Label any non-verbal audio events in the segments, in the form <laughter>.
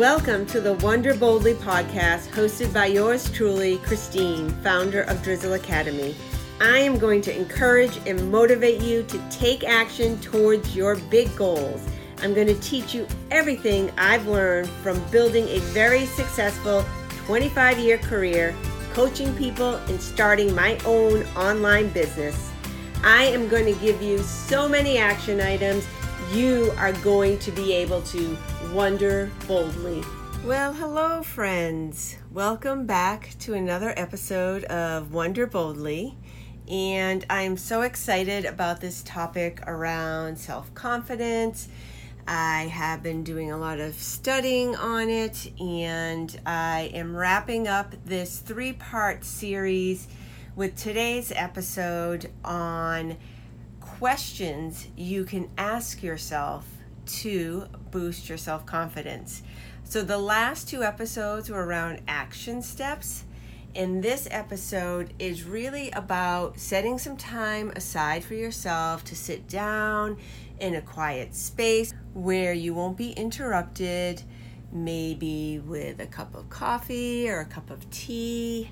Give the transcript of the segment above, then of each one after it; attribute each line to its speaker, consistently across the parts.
Speaker 1: Welcome to the Wonder Boldly podcast, hosted by yours truly, Christine, founder of Drizzle Academy. I am going to encourage and motivate you to take action towards your big goals. I'm going to teach you everything I've learned from building a very successful 25 year career, coaching people, and starting my own online business. I am going to give you so many action items you are going to be able to wonder boldly. Well, hello, friends. Welcome back to another episode of Wonder Boldly. And I'm so excited about this topic around self confidence. I have been doing a lot of studying on it, and I am wrapping up this three part series with today's episode on questions you can ask yourself to boost your self confidence. So, the last two episodes were around action steps and this episode is really about setting some time aside for yourself to sit down in a quiet space where you won't be interrupted, maybe with a cup of coffee or a cup of tea,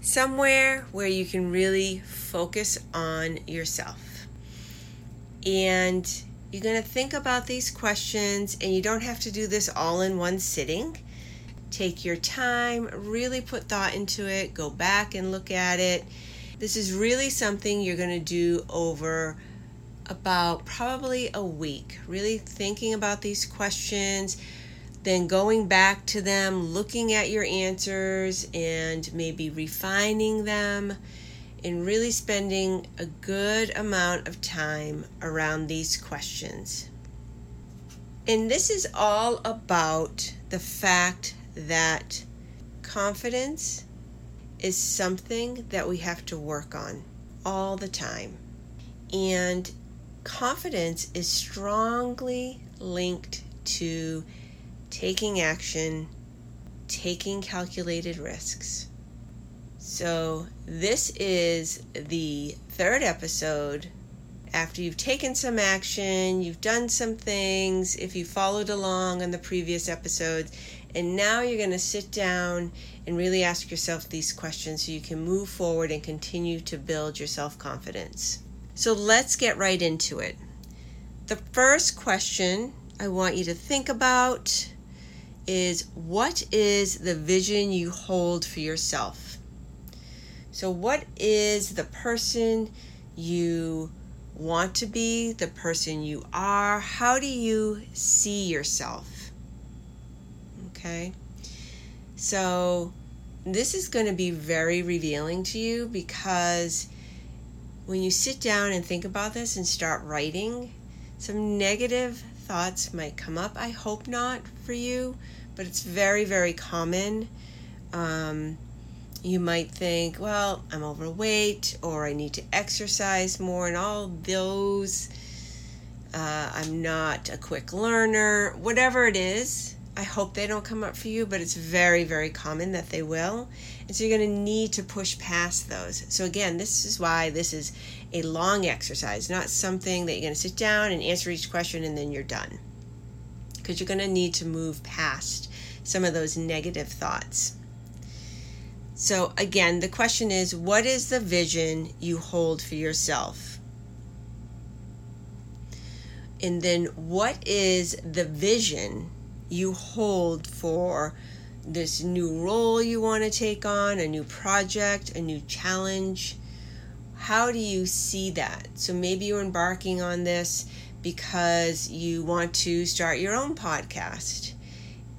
Speaker 1: somewhere where you can really focus on yourself. And you're going to think about these questions, and you don't have to do this all in one sitting. Take your time, really put thought into it, go back and look at it. This is really something you're going to do over about probably a week, really thinking about these questions, then going back to them, looking at your answers, and maybe refining them, and really spending a good amount of time around these questions. And this is all about the fact that confidence is something that we have to work on all the time. And confidence is strongly linked to taking action, taking calculated risks. So, this is the third episode. After you've taken some action, you've done some things, if you followed along on the previous episodes, and now you're going to sit down and really ask yourself these questions so you can move forward and continue to build your self confidence. So let's get right into it. The first question I want you to think about is what is the vision you hold for yourself? So, what is the person you want to be, the person you are? How do you see yourself? Okay. So, this is going to be very revealing to you because when you sit down and think about this and start writing, some negative thoughts might come up. I hope not for you, but it's very, very common. Um, you might think, well, I'm overweight or I need to exercise more, and all those. Uh, I'm not a quick learner, whatever it is I hope they don't come up for you, but it's very, very common that they will. And so you're going to need to push past those. So, again, this is why this is a long exercise, not something that you're going to sit down and answer each question and then you're done. Because you're going to need to move past some of those negative thoughts. So, again, the question is what is the vision you hold for yourself? And then, what is the vision you hold for this new role you want to take on, a new project, a new challenge. How do you see that? So maybe you're embarking on this because you want to start your own podcast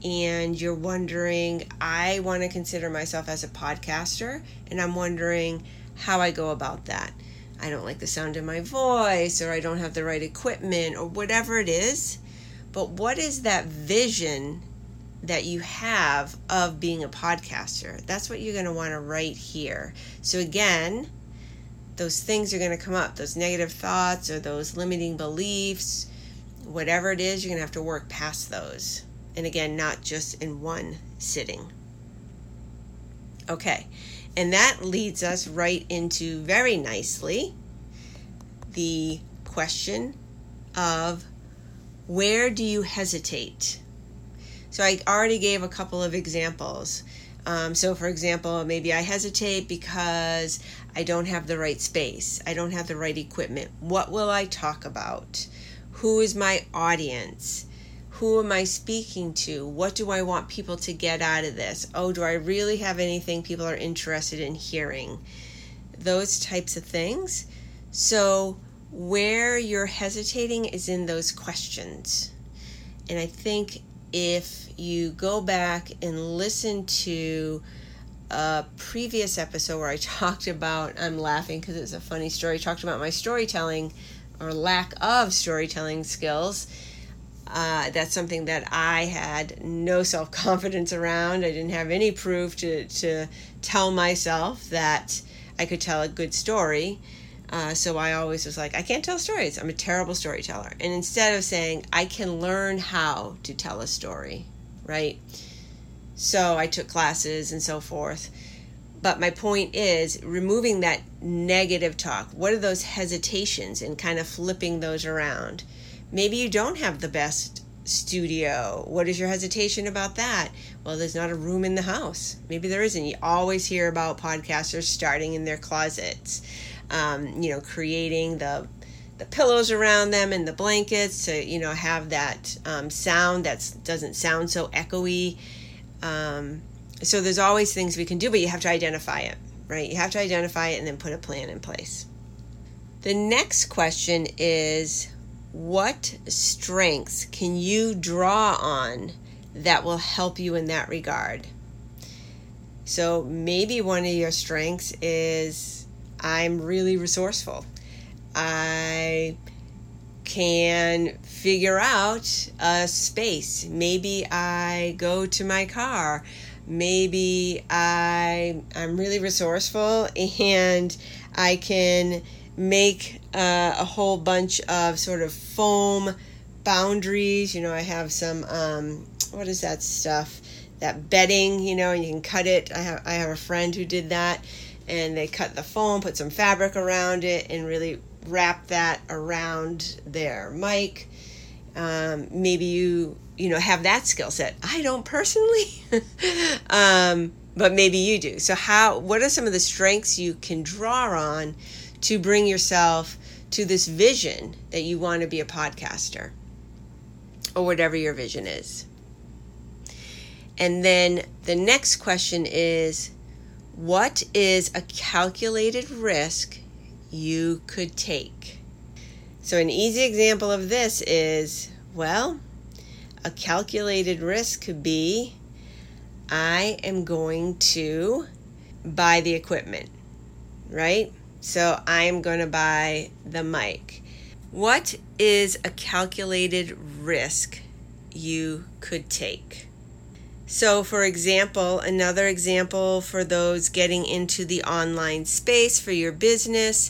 Speaker 1: and you're wondering, I want to consider myself as a podcaster, and I'm wondering how I go about that. I don't like the sound of my voice, or I don't have the right equipment, or whatever it is. But what is that vision that you have of being a podcaster? That's what you're going to want to write here. So, again, those things are going to come up those negative thoughts or those limiting beliefs, whatever it is, you're going to have to work past those. And again, not just in one sitting. Okay, and that leads us right into very nicely the question of where do you hesitate? So I already gave a couple of examples. Um, so, for example, maybe I hesitate because I don't have the right space, I don't have the right equipment. What will I talk about? Who is my audience? Who am I speaking to? What do I want people to get out of this? Oh, do I really have anything people are interested in hearing? Those types of things. So, where you're hesitating is in those questions. And I think if you go back and listen to a previous episode where I <laughs> talked about, I'm laughing because it's a funny story, I talked about my storytelling or lack of storytelling skills. Uh, that's something that I had no self confidence around. I didn't have any proof to, to tell myself that I could tell a good story. Uh, so I always was like, I can't tell stories. I'm a terrible storyteller. And instead of saying, I can learn how to tell a story, right? So I took classes and so forth. But my point is removing that negative talk. What are those hesitations and kind of flipping those around? Maybe you don't have the best studio. What is your hesitation about that? Well, there's not a room in the house. Maybe there isn't. You always hear about podcasters starting in their closets um, you know, creating the the pillows around them and the blankets to you know have that um, sound that doesn't sound so echoey. Um, so there's always things we can do, but you have to identify it, right? You have to identify it and then put a plan in place. The next question is what strengths can you draw on that will help you in that regard? So maybe one of your strengths is I'm really resourceful. I can figure out a space. Maybe I go to my car. Maybe I I'm really resourceful and I can make uh, a whole bunch of sort of foam boundaries. You know, I have some um, what is that stuff? That bedding, you know, and you can cut it. I have I have a friend who did that and they cut the foam, put some fabric around it, and really wrap that around their mic. Um, maybe you you know have that skill set. I don't personally, <laughs> um, but maybe you do. So how? What are some of the strengths you can draw on to bring yourself to this vision that you want to be a podcaster, or whatever your vision is? And then the next question is what is a calculated risk you could take? So, an easy example of this is well, a calculated risk could be I am going to buy the equipment, right? So, I am going to buy the mic. What is a calculated risk you could take? So, for example, another example for those getting into the online space for your business,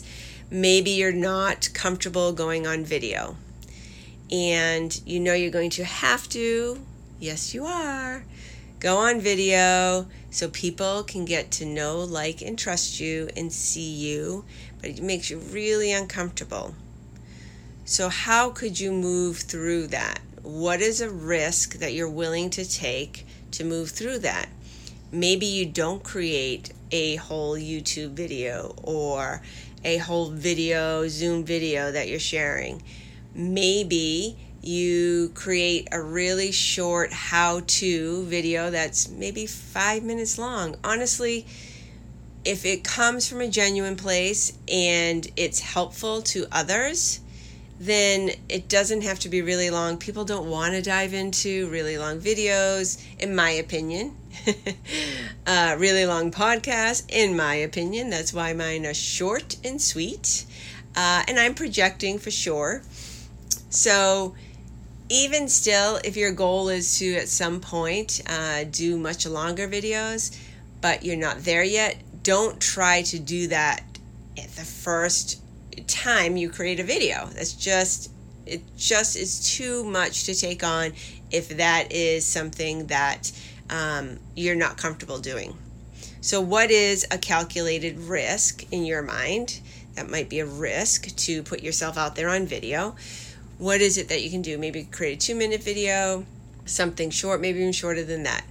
Speaker 1: maybe you're not comfortable going on video and you know you're going to have to, yes, you are, go on video so people can get to know, like, and trust you and see you, but it makes you really uncomfortable. So, how could you move through that? What is a risk that you're willing to take? to move through that. Maybe you don't create a whole YouTube video or a whole video, Zoom video that you're sharing. Maybe you create a really short how to video that's maybe five minutes long. Honestly, if it comes from a genuine place and it's helpful to others, then it doesn't have to be really long. People don't want to dive into really long videos, in my opinion. <laughs> uh, really long podcasts, in my opinion. That's why mine are short and sweet. Uh, and I'm projecting for sure. So, even still, if your goal is to at some point uh, do much longer videos, but you're not there yet, don't try to do that at the first time you create a video. That's just it just is too much to take on if that is something that um, you're not comfortable doing. So, what is a calculated risk in your mind? That might be a risk to put yourself out there on video. What is it that you can do? Maybe create a two minute video, something short, maybe even shorter than that.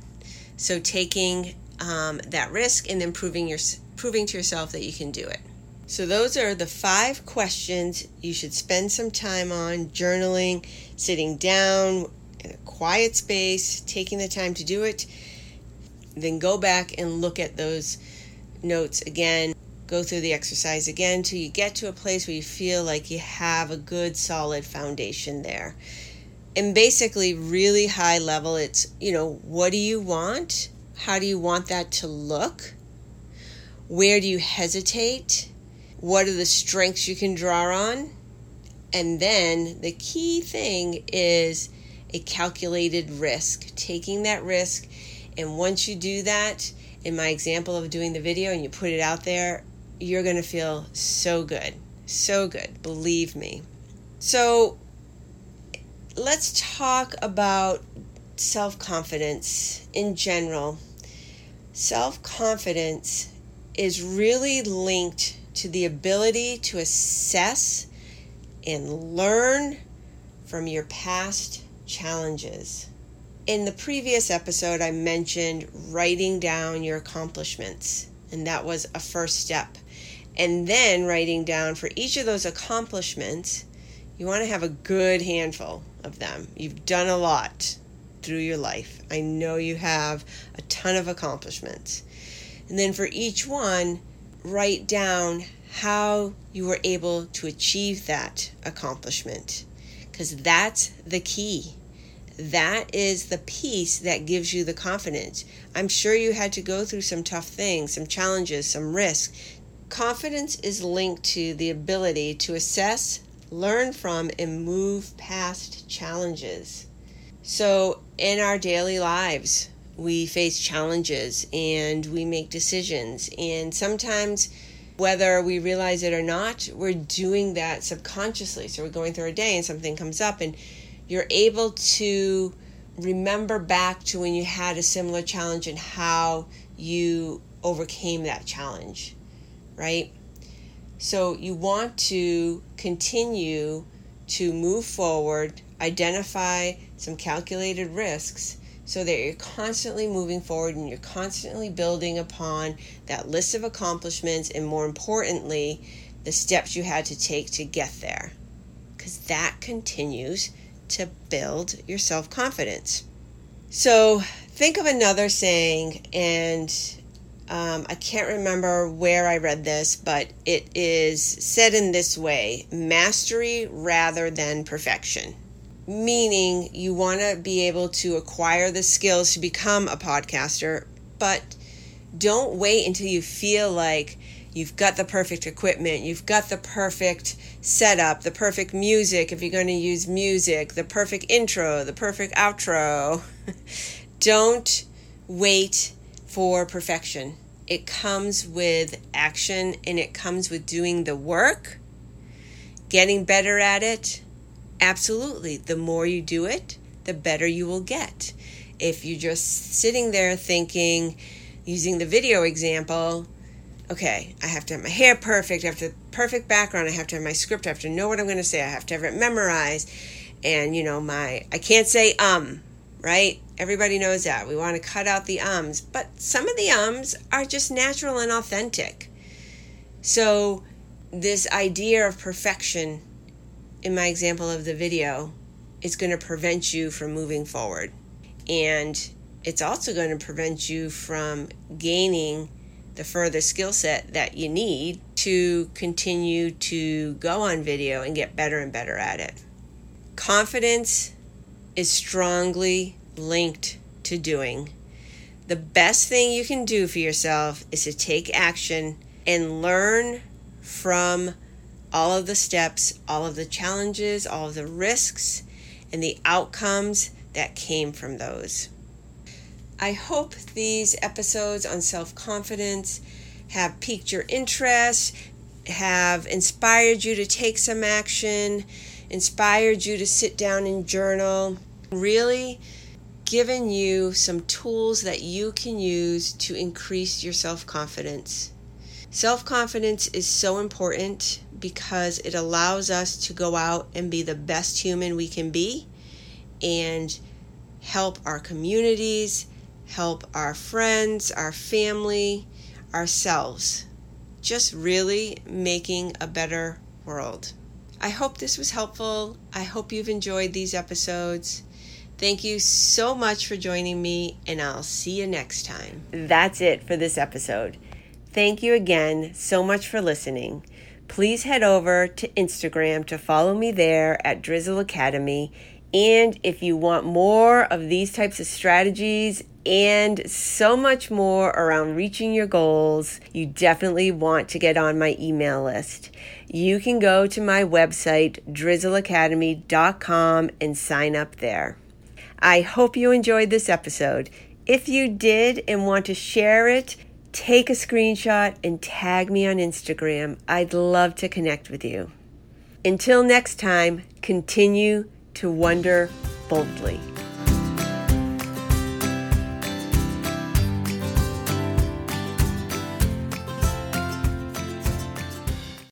Speaker 1: So taking um, that risk and then proving your proving to yourself that you can do it. So those are the five questions you should spend some time on journaling, sitting down in a quiet space, taking the time to do it. Then go back and look at those notes again. Go through the exercise again till you get to a place where you feel like you have a good solid foundation there. And basically, really high level, it's, you know, what do you want? How do you want that to look? Where do you hesitate? What are the strengths you can draw on? And then the key thing is a calculated risk, taking that risk. And once you do that, in my example of doing the video and you put it out there, you're going to feel so good. So good. Believe me. So let's talk about self confidence in general. Self confidence is really linked to the ability to assess and learn from your past challenges. In the previous episode, I mentioned writing down your accomplishments, and that was a first step. And then writing down for each of those accomplishments, you want to have a good handful of them. You've done a lot through your life. I know you have a ton of accomplishments. And then for each one, write down how you were able to achieve that accomplishment because that's the key. That is the piece that gives you the confidence. I'm sure you had to go through some tough things, some challenges, some risks. Confidence is linked to the ability to assess, learn from, and move past challenges. So, in our daily lives, we face challenges and we make decisions. And sometimes, whether we realize it or not, we're doing that subconsciously. So we're going through our day and something comes up, and you're able to remember back to when you had a similar challenge and how you overcame that challenge, right? So you want to continue to move forward, identify some calculated risks so that you're constantly moving forward and you're constantly building upon that list of accomplishments and more importantly, the steps you had to take to get there. Because that continues to build your self confidence. So think of another saying, and um, I can't remember where I read this, but it is said in this way mastery rather than perfection meaning you want to be able to acquire the skills to become a podcaster, but don't wait until you feel like you've got the perfect equipment, you've got the perfect setup, the perfect music if you're going to use music, the perfect intro, the perfect outro. <laughs> don't wait for perfection. It comes with action and it comes with doing the work, getting better at it, Absolutely. The more you do it, the better you will get. If you're just sitting there thinking, using the video example, okay, I have to have my hair perfect, I have to have perfect background, I have to have my script, I have to know what I'm going to say, I have to have it memorized, and you know my I can't say um, right? Everybody knows that. We want to cut out the ums, but some of the ums are just natural and authentic. So this idea of perfection in my example of the video, is going to prevent you from moving forward. And it's also going to prevent you from gaining the further skill set that you need to continue to go on video and get better and better at it. Confidence is strongly linked to doing. The best thing you can do for yourself is to take action and learn from all of the steps, all of the challenges, all of the risks, and the outcomes that came from those. I hope these episodes on self confidence have piqued your interest, have inspired you to take some action, inspired you to sit down and journal, really given you some tools that you can use to increase your self confidence. Self confidence is so important because it allows us to go out and be the best human we can be and help our communities, help our friends, our family, ourselves. Just really making a better world. I hope this was helpful. I hope you've enjoyed these episodes. Thank you so much for joining me, and I'll see you next time. That's it for this episode. Thank you again so much for listening. Please head over to Instagram to follow me there at Drizzle Academy. And if you want more of these types of strategies and so much more around reaching your goals, you definitely want to get on my email list. You can go to my website, drizzleacademy.com, and sign up there. I hope you enjoyed this episode. If you did and want to share it, take a screenshot and tag me on Instagram. I'd love to connect with you. Until next time, continue to wonder boldly.